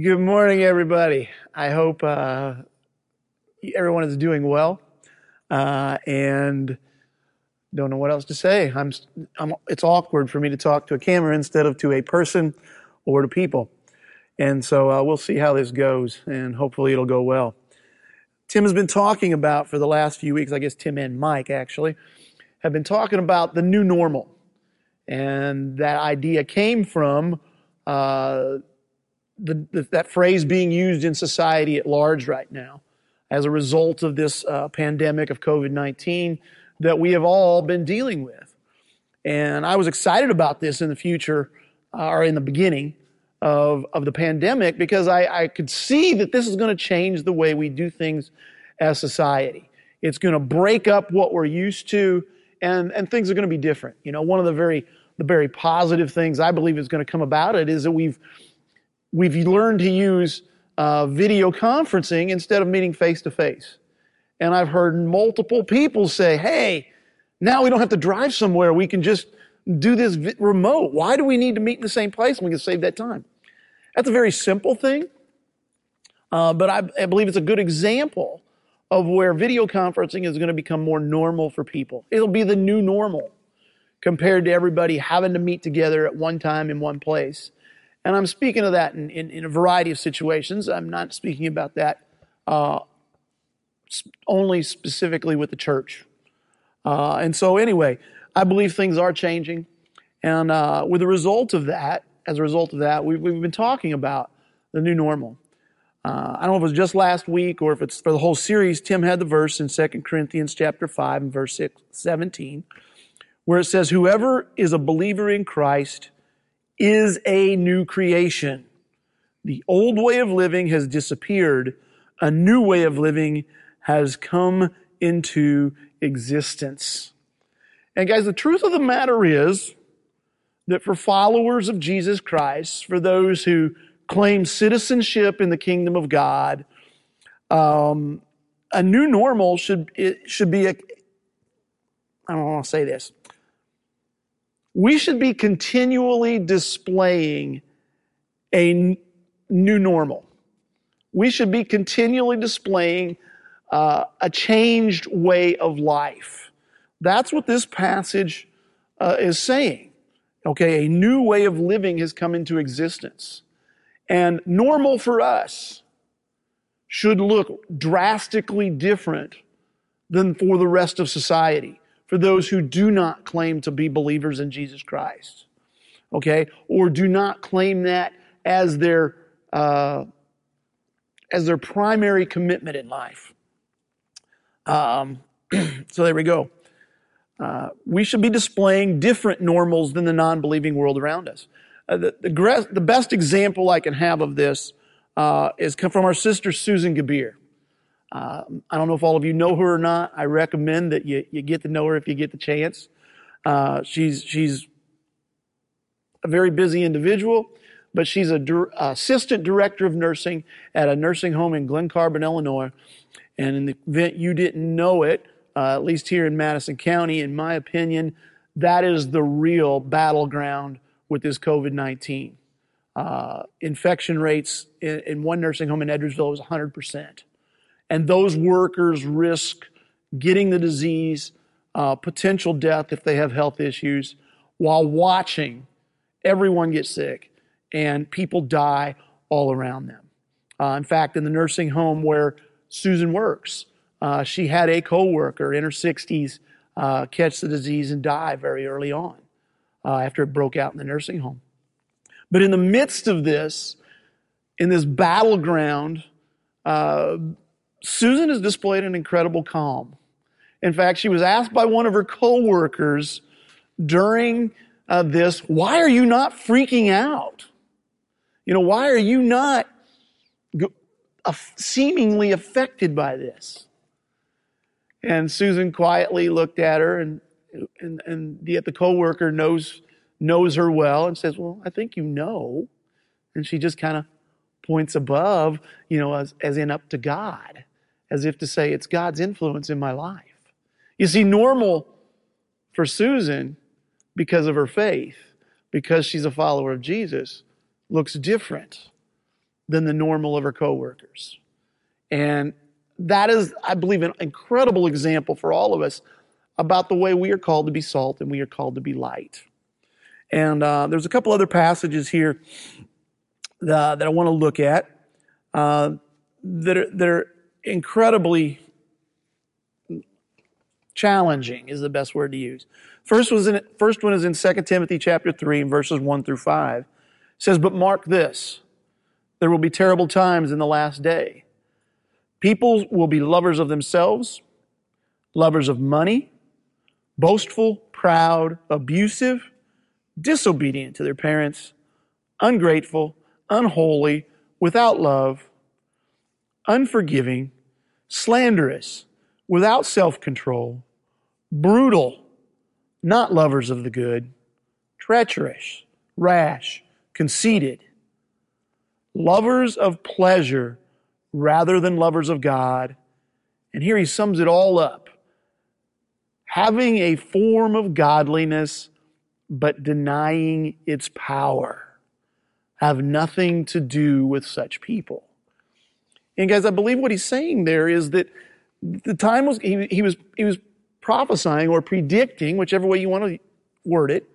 Good morning, everybody. I hope uh, everyone is doing well, uh, and don't know what else to say. I'm, I'm, it's awkward for me to talk to a camera instead of to a person or to people, and so uh, we'll see how this goes, and hopefully it'll go well. Tim has been talking about for the last few weeks. I guess Tim and Mike actually have been talking about the new normal, and that idea came from. The, the, that phrase being used in society at large right now as a result of this uh, pandemic of COVID 19 that we have all been dealing with. And I was excited about this in the future uh, or in the beginning of, of the pandemic because I, I could see that this is going to change the way we do things as society. It's going to break up what we're used to and, and things are going to be different. You know, one of the very, the very positive things I believe is going to come about it is that we've, we've learned to use uh, video conferencing instead of meeting face to face. And I've heard multiple people say, hey, now we don't have to drive somewhere. We can just do this vi- remote. Why do we need to meet in the same place when we can save that time? That's a very simple thing, uh, but I, I believe it's a good example of where video conferencing is going to become more normal for people. It'll be the new normal compared to everybody having to meet together at one time in one place. And I'm speaking of that in, in, in a variety of situations. I'm not speaking about that uh, only specifically with the church. Uh, and so, anyway, I believe things are changing. And uh, with the result of that, as a result of that, we've, we've been talking about the new normal. Uh, I don't know if it was just last week or if it's for the whole series. Tim had the verse in 2 Corinthians chapter 5 and verse 6, 17, where it says, Whoever is a believer in Christ is a new creation. The old way of living has disappeared. A new way of living has come into existence. And guys, the truth of the matter is that for followers of Jesus Christ, for those who claim citizenship in the kingdom of God, um, a new normal should it should be a. I don't want to say this we should be continually displaying a n- new normal. We should be continually displaying uh, a changed way of life. That's what this passage uh, is saying. Okay, a new way of living has come into existence. And normal for us should look drastically different than for the rest of society for those who do not claim to be believers in Jesus Christ. Okay? Or do not claim that as their, uh, as their primary commitment in life. Um, so there we go. Uh, we should be displaying different normals than the non believing world around us. Uh, the, the, the, best example I can have of this uh, is come from our sister Susan Gabir. Uh, I don't know if all of you know her or not. I recommend that you, you get to know her if you get the chance. Uh, she's, she's a very busy individual, but she's a dir- assistant director of nursing at a nursing home in Glen Carbon, Illinois. And in the event you didn't know it, uh, at least here in Madison County, in my opinion, that is the real battleground with this COVID 19. Uh, infection rates in, in, one nursing home in Edwardsville was 100% and those workers risk getting the disease, uh, potential death if they have health issues, while watching everyone get sick and people die all around them. Uh, in fact, in the nursing home where Susan works, uh, she had a coworker in her 60s uh, catch the disease and die very early on uh, after it broke out in the nursing home. But in the midst of this, in this battleground, uh, Susan has displayed an incredible calm. In fact, she was asked by one of her coworkers during uh, this, why are you not freaking out? You know, why are you not uh, seemingly affected by this? And Susan quietly looked at her, and, and, and yet the coworker knows, knows her well and says, Well, I think you know. And she just kind of points above, you know, as, as in up to God as if to say, it's God's influence in my life. You see, normal for Susan, because of her faith, because she's a follower of Jesus, looks different than the normal of her coworkers. And that is, I believe, an incredible example for all of us about the way we are called to be salt and we are called to be light. And uh, there's a couple other passages here that, that I want to look at uh, that, are, that are incredibly challenging is the best word to use. First was in, first one is in 2 Timothy chapter 3 verses 1 through 5. It says, But mark this, there will be terrible times in the last day. People will be lovers of themselves, lovers of money, boastful, proud, abusive, disobedient to their parents, ungrateful, unholy, without love, unforgiving, slanderous, without self control, brutal, not lovers of the good, treacherous, rash, conceited, lovers of pleasure rather than lovers of God. And here he sums it all up having a form of godliness, but denying its power. Have nothing to do with such people. And guys, I believe what he's saying there is that the time was he, he was he was prophesying or predicting, whichever way you want to word it,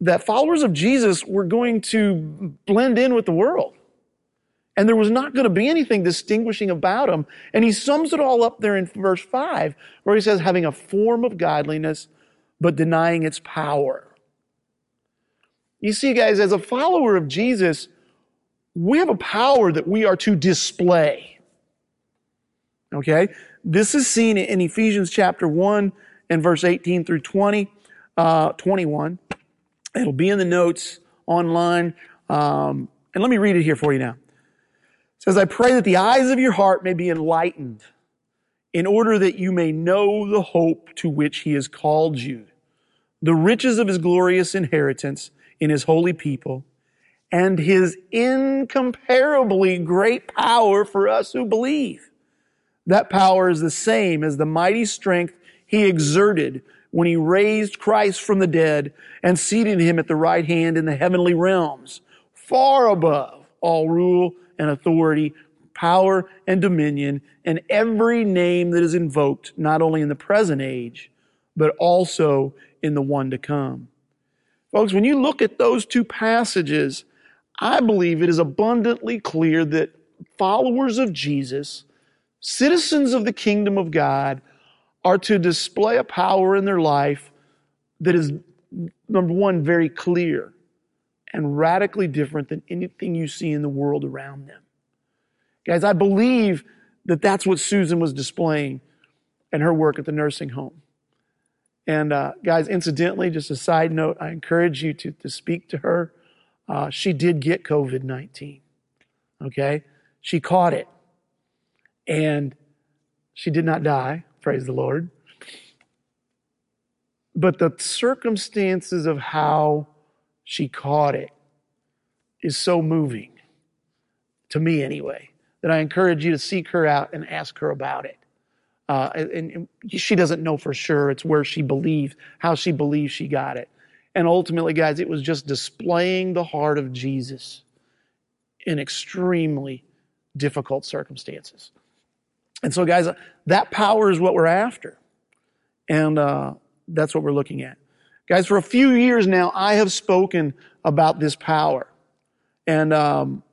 that followers of Jesus were going to blend in with the world. And there was not going to be anything distinguishing about them. And he sums it all up there in verse 5, where he says, having a form of godliness, but denying its power. You see, guys, as a follower of Jesus, we have a power that we are to display. Okay? This is seen in Ephesians chapter 1 and verse 18 through 20, uh, 21. It'll be in the notes online. Um, and let me read it here for you now. It says, I pray that the eyes of your heart may be enlightened in order that you may know the hope to which he has called you, the riches of his glorious inheritance in his holy people, and his incomparably great power for us who believe. That power is the same as the mighty strength he exerted when he raised Christ from the dead and seated him at the right hand in the heavenly realms, far above all rule and authority, power and dominion, and every name that is invoked, not only in the present age, but also in the one to come. Folks, when you look at those two passages, I believe it is abundantly clear that followers of Jesus Citizens of the kingdom of God are to display a power in their life that is, number one, very clear and radically different than anything you see in the world around them. Guys, I believe that that's what Susan was displaying in her work at the nursing home. And uh, guys, incidentally, just a side note, I encourage you to, to speak to her. Uh, she did get COVID 19. Okay? She caught it. And she did not die, praise the Lord. But the circumstances of how she caught it is so moving, to me anyway, that I encourage you to seek her out and ask her about it. Uh, and, and she doesn't know for sure. It's where she believes, how she believes she got it. And ultimately, guys, it was just displaying the heart of Jesus in extremely difficult circumstances. And so, guys, that power is what we're after. And uh, that's what we're looking at. Guys, for a few years now, I have spoken about this power. And, um,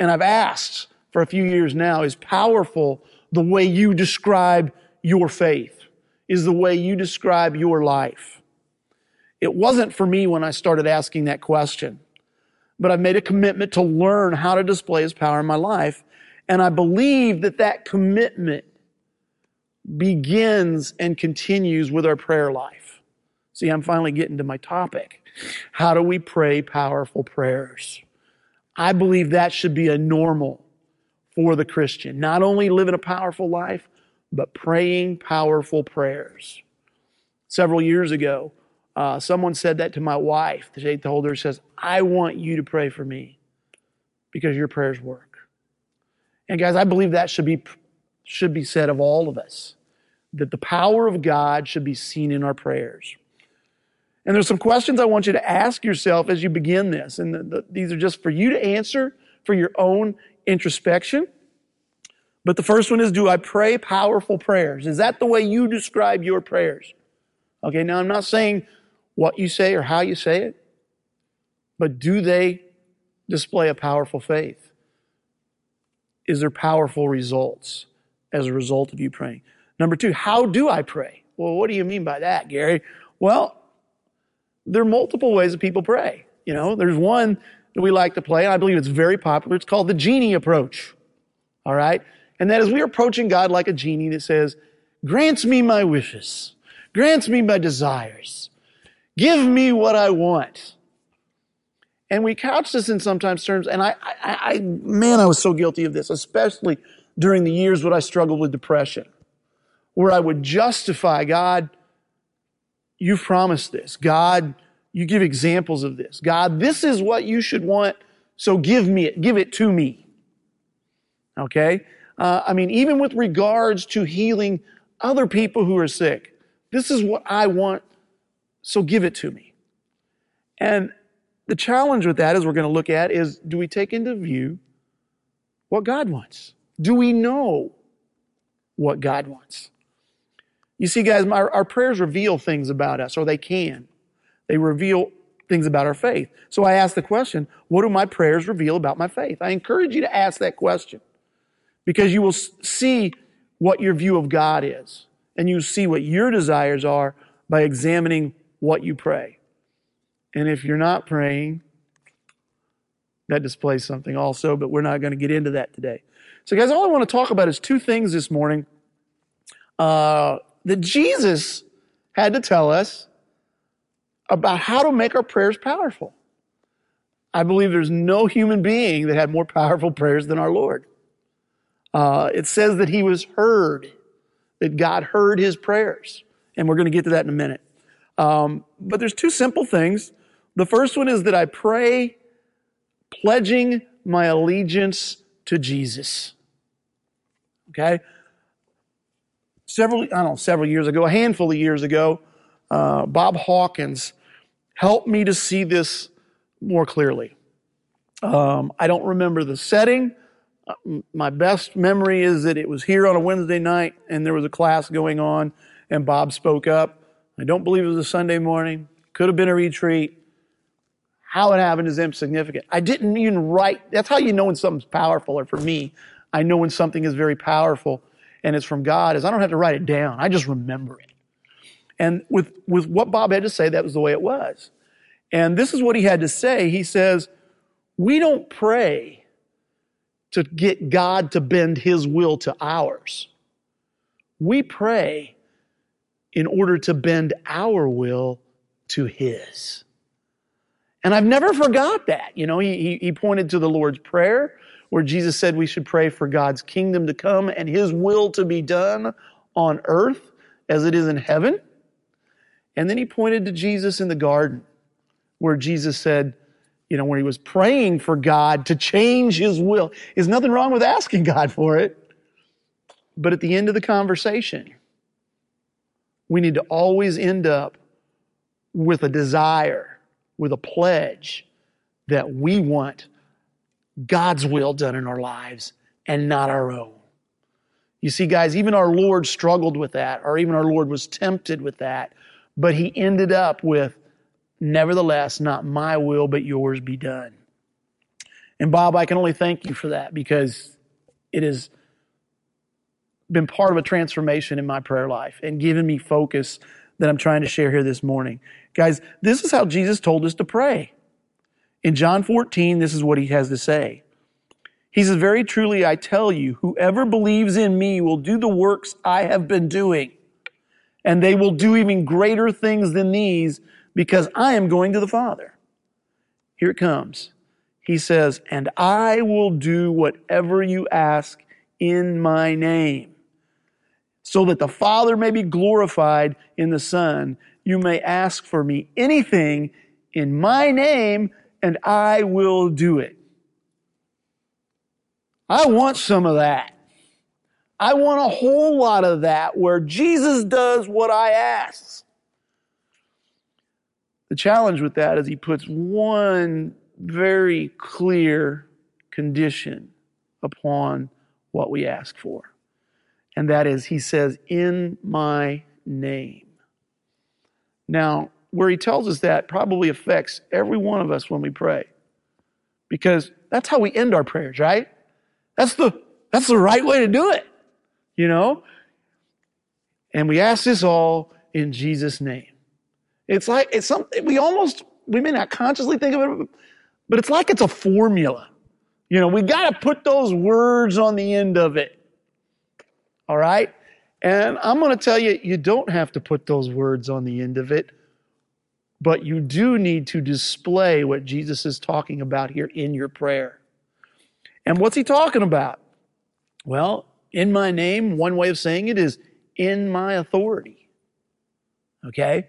and I've asked for a few years now, is powerful the way you describe your faith? Is the way you describe your life? It wasn't for me when I started asking that question, but I've made a commitment to learn how to display His power in my life. And I believe that that commitment begins and continues with our prayer life. See, I'm finally getting to my topic. How do we pray powerful prayers? I believe that should be a normal for the Christian. Not only living a powerful life, but praying powerful prayers. Several years ago, uh, someone said that to my wife. They told her, says, I want you to pray for me because your prayers work. And guys, I believe that should be, should be said of all of us, that the power of God should be seen in our prayers. And there's some questions I want you to ask yourself as you begin this. And the, the, these are just for you to answer for your own introspection. But the first one is, do I pray powerful prayers? Is that the way you describe your prayers? Okay, now I'm not saying what you say or how you say it, but do they display a powerful faith? Is there powerful results as a result of you praying? Number two, how do I pray? Well, what do you mean by that, Gary? Well, there are multiple ways that people pray. You know, there's one that we like to play, and I believe it's very popular. It's called the genie approach. All right? And that is we are approaching God like a genie that says, grants me my wishes, grants me my desires, give me what I want. And we couch this in sometimes terms, and I, I, I, man, I was so guilty of this, especially during the years when I struggled with depression, where I would justify God, you've promised this. God, you give examples of this. God, this is what you should want, so give me it, give it to me. Okay? Uh, I mean, even with regards to healing other people who are sick, this is what I want, so give it to me. And the challenge with that, as we're going to look at, is do we take into view what God wants? Do we know what God wants? You see, guys, our, our prayers reveal things about us, or they can. They reveal things about our faith. So I ask the question, what do my prayers reveal about my faith? I encourage you to ask that question because you will see what your view of God is and you see what your desires are by examining what you pray. And if you're not praying, that displays something also, but we're not going to get into that today. So, guys, all I want to talk about is two things this morning uh, that Jesus had to tell us about how to make our prayers powerful. I believe there's no human being that had more powerful prayers than our Lord. Uh, it says that he was heard, that God heard his prayers. And we're going to get to that in a minute. Um, but there's two simple things the first one is that I pray pledging my allegiance to Jesus. Okay? Several, I don't know, several years ago, a handful of years ago, uh, Bob Hawkins helped me to see this more clearly. Um, I don't remember the setting. Uh, my best memory is that it was here on a Wednesday night and there was a class going on and Bob spoke up. I don't believe it was a Sunday morning. Could have been a retreat. How it happened is insignificant. I didn't even write. That's how you know when something's powerful, or for me, I know when something is very powerful and it's from God, is I don't have to write it down. I just remember it. And with, with what Bob had to say, that was the way it was. And this is what he had to say. He says, we don't pray to get God to bend his will to ours. We pray in order to bend our will to his. And I've never forgot that. You know, he, he pointed to the Lord's Prayer where Jesus said we should pray for God's kingdom to come and his will to be done on earth as it is in heaven. And then he pointed to Jesus in the garden where Jesus said, you know, when he was praying for God to change his will. There's nothing wrong with asking God for it. But at the end of the conversation, we need to always end up with a desire with a pledge that we want God's will done in our lives and not our own. You see, guys, even our Lord struggled with that, or even our Lord was tempted with that, but he ended up with, nevertheless, not my will, but yours be done. And Bob, I can only thank you for that because it has been part of a transformation in my prayer life and given me focus that I'm trying to share here this morning. Guys, this is how Jesus told us to pray. In John 14, this is what he has to say. He says, Very truly, I tell you, whoever believes in me will do the works I have been doing, and they will do even greater things than these because I am going to the Father. Here it comes. He says, And I will do whatever you ask in my name, so that the Father may be glorified in the Son you may ask for me anything in my name, and I will do it. I want some of that. I want a whole lot of that where Jesus does what I ask. The challenge with that is he puts one very clear condition upon what we ask for. And that is, he says, in my name. Now, where he tells us that probably affects every one of us when we pray. Because that's how we end our prayers, right? That's the, that's the right way to do it, you know? And we ask this all in Jesus' name. It's like, it's something, we almost, we may not consciously think of it, but it's like it's a formula. You know, we got to put those words on the end of it. All right? And I'm going to tell you, you don't have to put those words on the end of it, but you do need to display what Jesus is talking about here in your prayer. And what's he talking about? Well, in my name, one way of saying it is in my authority. Okay?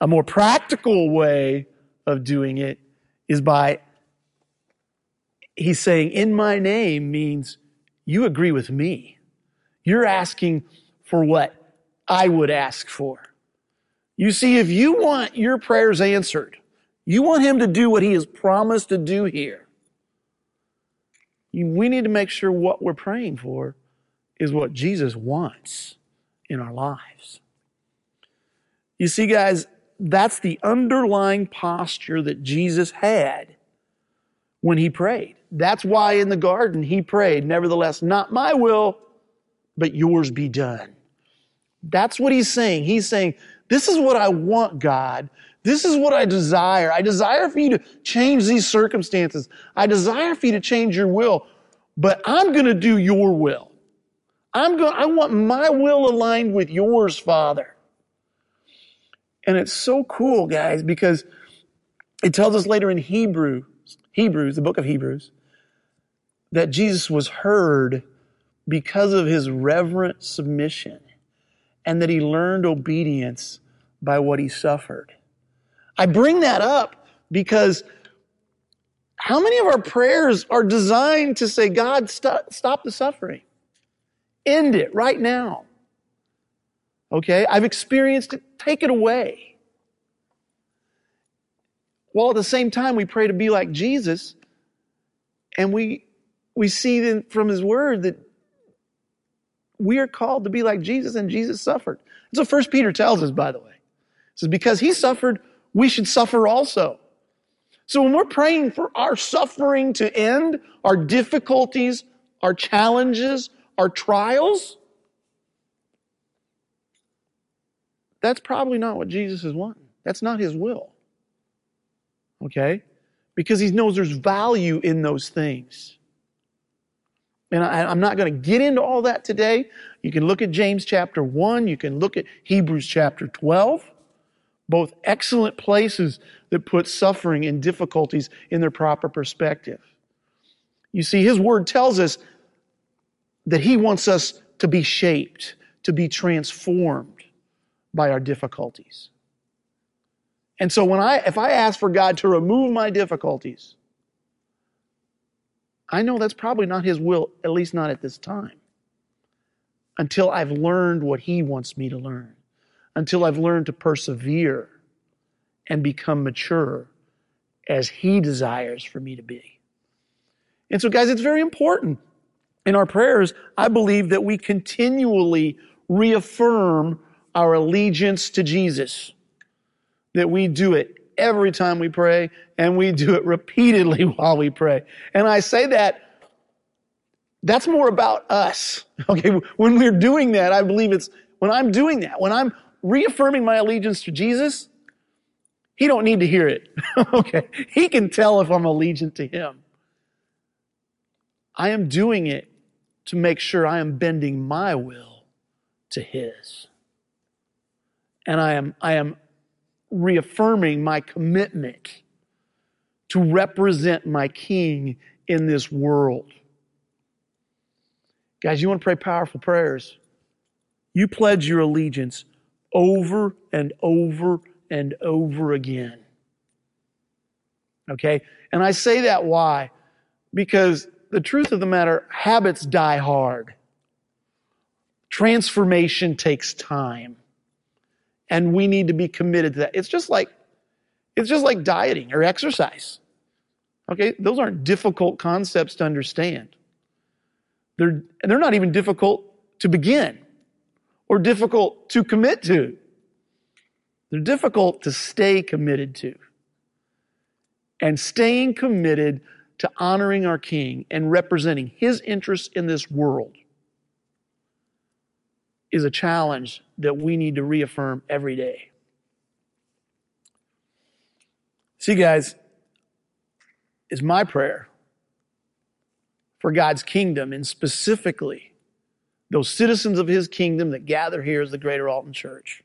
A more practical way of doing it is by, he's saying, in my name means you agree with me. You're asking for what I would ask for. You see, if you want your prayers answered, you want him to do what he has promised to do here. We need to make sure what we're praying for is what Jesus wants in our lives. You see, guys, that's the underlying posture that Jesus had when he prayed. That's why in the garden he prayed, Nevertheless, not my will, but yours be done. That's what he's saying. He's saying, This is what I want, God. This is what I desire. I desire for you to change these circumstances. I desire for you to change your will, but I'm going to do your will. I'm going, I want my will aligned with yours, Father. And it's so cool, guys, because it tells us later in Hebrews, Hebrews, the book of Hebrews, that Jesus was heard because of his reverent submission and that he learned obedience by what he suffered. I bring that up because how many of our prayers are designed to say, God, stop, stop the suffering? End it right now. Okay, I've experienced it, take it away. While at the same time, we pray to be like Jesus, and we, we see from his word that we are called to be like Jesus, and Jesus suffered. That's what First Peter tells us, by the way. It says, because he suffered, we should suffer also. So when we're praying for our suffering to end, our difficulties, our challenges, our trials, that's probably not what Jesus is wanting. That's not his will. Okay? Because he knows there's value in those things. And I, am not going to get into all that today. You can look at James chapter 1, you can look at Hebrews chapter 12. Both excellent places that put suffering and difficulties in their proper perspective. You see, his word tells us that he wants us to be shaped, to be transformed by our difficulties. And so when I if I ask for God to remove my difficulties, I know that's probably not His will, at least not at this time, until I've learned what He wants me to learn, until I've learned to persevere and become mature as He desires for me to be. And so, guys, it's very important in our prayers, I believe that we continually reaffirm our allegiance to Jesus, that we do it every time we pray, and we do it repeatedly while we pray. And I say that that's more about us. Okay, when we're doing that, I believe it's when I'm doing that, when I'm reaffirming my allegiance to Jesus, he don't need to hear it. okay, he can tell if I'm allegiant to him. I am doing it to make sure I am bending my will to his. And I am I am reaffirming my commitment to represent my king in this world. Guys, you want to pray powerful prayers? You pledge your allegiance over and over and over again. Okay? And I say that why? Because the truth of the matter, habits die hard. Transformation takes time. And we need to be committed to that. It's just like, It's just like dieting or exercise. Okay, those aren't difficult concepts to understand. They're, they're not even difficult to begin or difficult to commit to. They're difficult to stay committed to. And staying committed to honoring our King and representing his interests in this world is a challenge that we need to reaffirm every day. See, guys, is my prayer for God's kingdom and specifically those citizens of his kingdom that gather here as the Greater Alton Church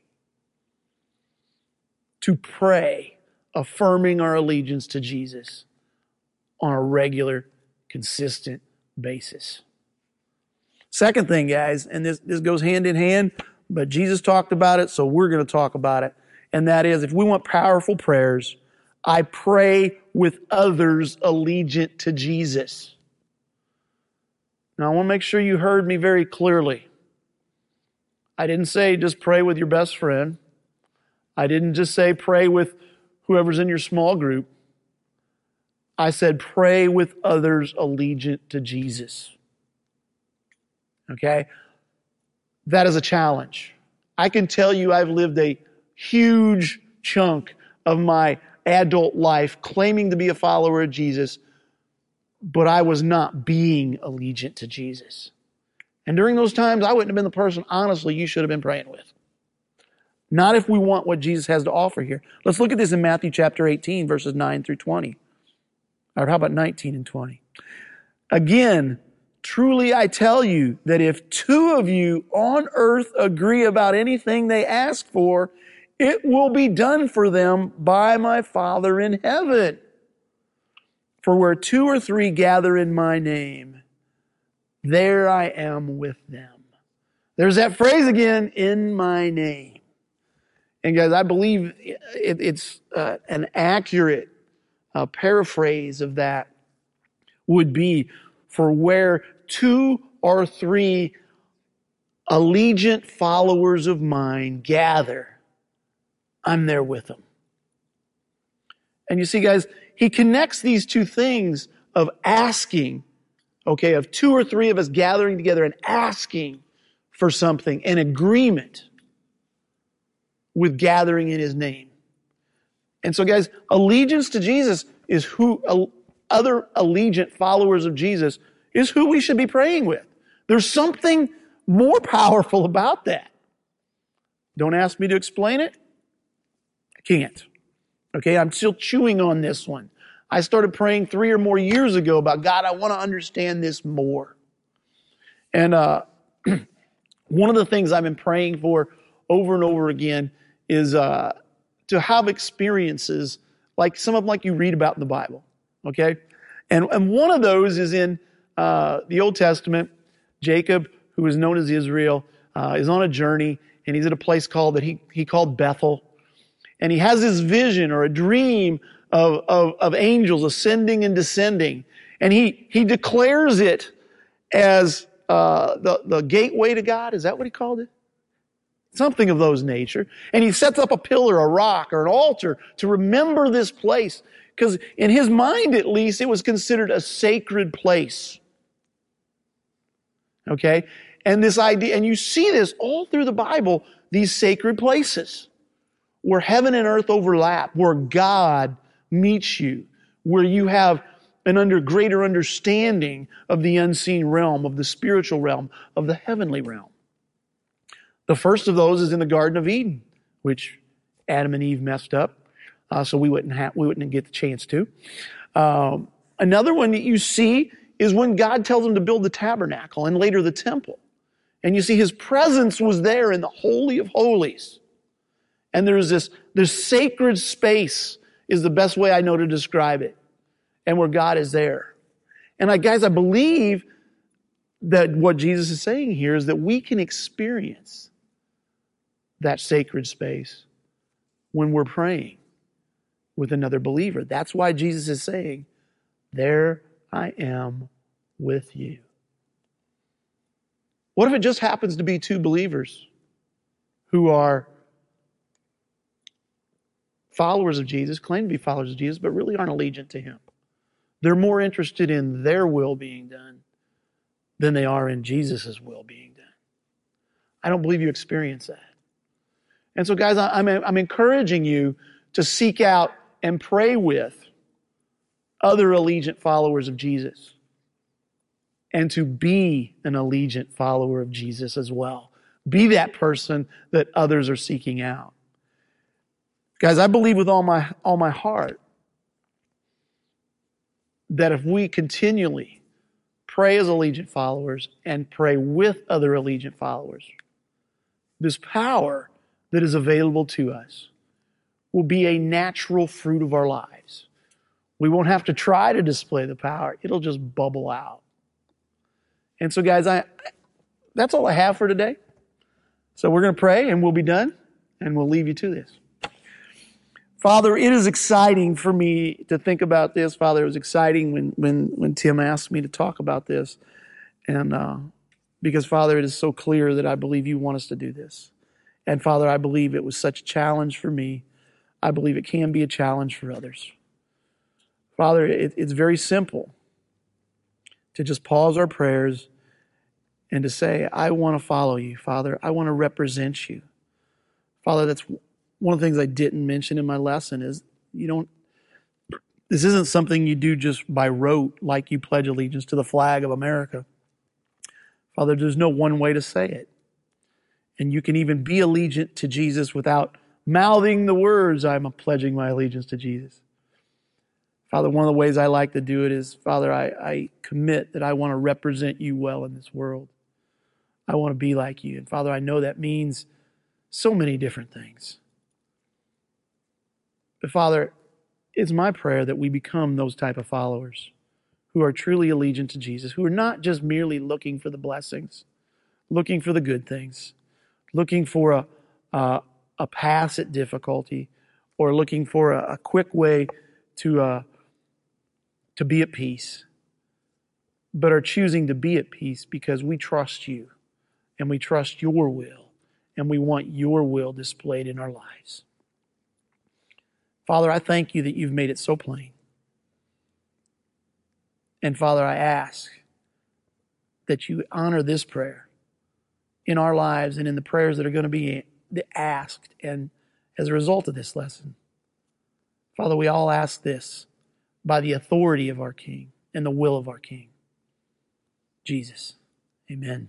to pray, affirming our allegiance to Jesus on a regular, consistent basis. Second thing, guys, and this, this goes hand in hand, but Jesus talked about it, so we're going to talk about it. And that is if we want powerful prayers, I pray with others allegiant to Jesus. Now, I want to make sure you heard me very clearly. I didn't say just pray with your best friend. I didn't just say pray with whoever's in your small group. I said pray with others allegiant to Jesus. Okay? That is a challenge. I can tell you I've lived a huge chunk of my adult life claiming to be a follower of Jesus, but I was not being allegiant to Jesus. And during those times, I wouldn't have been the person, honestly, you should have been praying with. Not if we want what Jesus has to offer here. Let's look at this in Matthew chapter 18, verses 9 through 20. Or how about 19 and 20? Again, truly I tell you that if two of you on earth agree about anything they ask for, it will be done for them by my Father in heaven. For where two or three gather in my name, there I am with them. There's that phrase again, in my name. And guys, I believe it, it's uh, an accurate uh, paraphrase of that would be for where two or three allegiant followers of mine gather, I'm there with them. And you see, guys, he connects these two things of asking, okay, of two or three of us gathering together and asking for something, an agreement with gathering in his name. And so, guys, allegiance to Jesus is who other allegiant followers of Jesus is who we should be praying with. There's something more powerful about that. Don't ask me to explain it. I can't. Okay, I'm still chewing on this one. I started praying three or more years ago about God, I want to understand this more. And uh, one of the things I've been praying for over and over again is uh, to have experiences like some of them like you read about in the Bible. Okay? And, and one of those is in uh, the Old Testament. Jacob, who is known as Israel, uh, is on a journey and he's at a place called that he, he called Bethel. And he has this vision or a dream of, of, of angels ascending and descending. And he, he declares it as uh, the, the gateway to God. Is that what he called it? Something of those nature. And he sets up a pillar, a rock, or an altar to remember this place. Because in his mind, at least, it was considered a sacred place. Okay? And this idea, and you see this all through the Bible, these sacred places where heaven and earth overlap, where God meets you, where you have an under greater understanding of the unseen realm, of the spiritual realm, of the heavenly realm. The first of those is in the Garden of Eden, which Adam and Eve messed up, uh, so we wouldn't have, we wouldn't get the chance to. Um, another one that you see is when God tells him to build the tabernacle and later the temple. And you see his presence was there in the Holy of Holies. And there's this, this sacred space is the best way I know to describe it. And where God is there. And I, guys, I believe that what Jesus is saying here is that we can experience that sacred space when we're praying with another believer. That's why Jesus is saying, There I am with you. What if it just happens to be two believers who are followers of Jesus, claim to be followers of Jesus, but really aren't allegiant to Him. They're more interested in their will being done than they are in Jesus' will being done. I don't believe you experience that. And so, guys, I'm, I'm encouraging you to seek out and pray with other allegiant followers of Jesus and to be an allegiant follower of Jesus as well. Be that person that others are seeking out. Guys, I believe with all my, all my heart that if we continually pray as allegiant followers and pray with other allegiant followers, this power that is available to us will be a natural fruit of our lives. We won't have to try to display the power, it'll just bubble out. And so, guys, I, that's all I have for today. So we're going to pray and we'll be done and we'll leave you to this. Father, it is exciting for me to think about this. Father, it was exciting when, when, when Tim asked me to talk about this. And uh, because, Father, it is so clear that I believe you want us to do this. And Father, I believe it was such a challenge for me. I believe it can be a challenge for others. Father, it, it's very simple to just pause our prayers and to say, I want to follow you, Father. I want to represent you. Father, that's one of the things I didn't mention in my lesson is you don't, this isn't something you do just by rote, like you pledge allegiance to the flag of America. Father, there's no one way to say it. And you can even be allegiant to Jesus without mouthing the words, I'm pledging my allegiance to Jesus. Father, one of the ways I like to do it is, Father, I, I commit that I want to represent you well in this world. I want to be like you. And Father, I know that means so many different things. But Father, it's my prayer that we become those type of followers who are truly allegiant to Jesus, who are not just merely looking for the blessings, looking for the good things, looking for a, a, a pass at difficulty, or looking for a, a quick way to, uh, to be at peace, but are choosing to be at peace because we trust you and we trust your will and we want your will displayed in our lives. Father, I thank you that you've made it so plain. And Father, I ask that you honor this prayer in our lives and in the prayers that are going to be asked and as a result of this lesson. Father, we all ask this by the authority of our King and the will of our King, Jesus. Amen.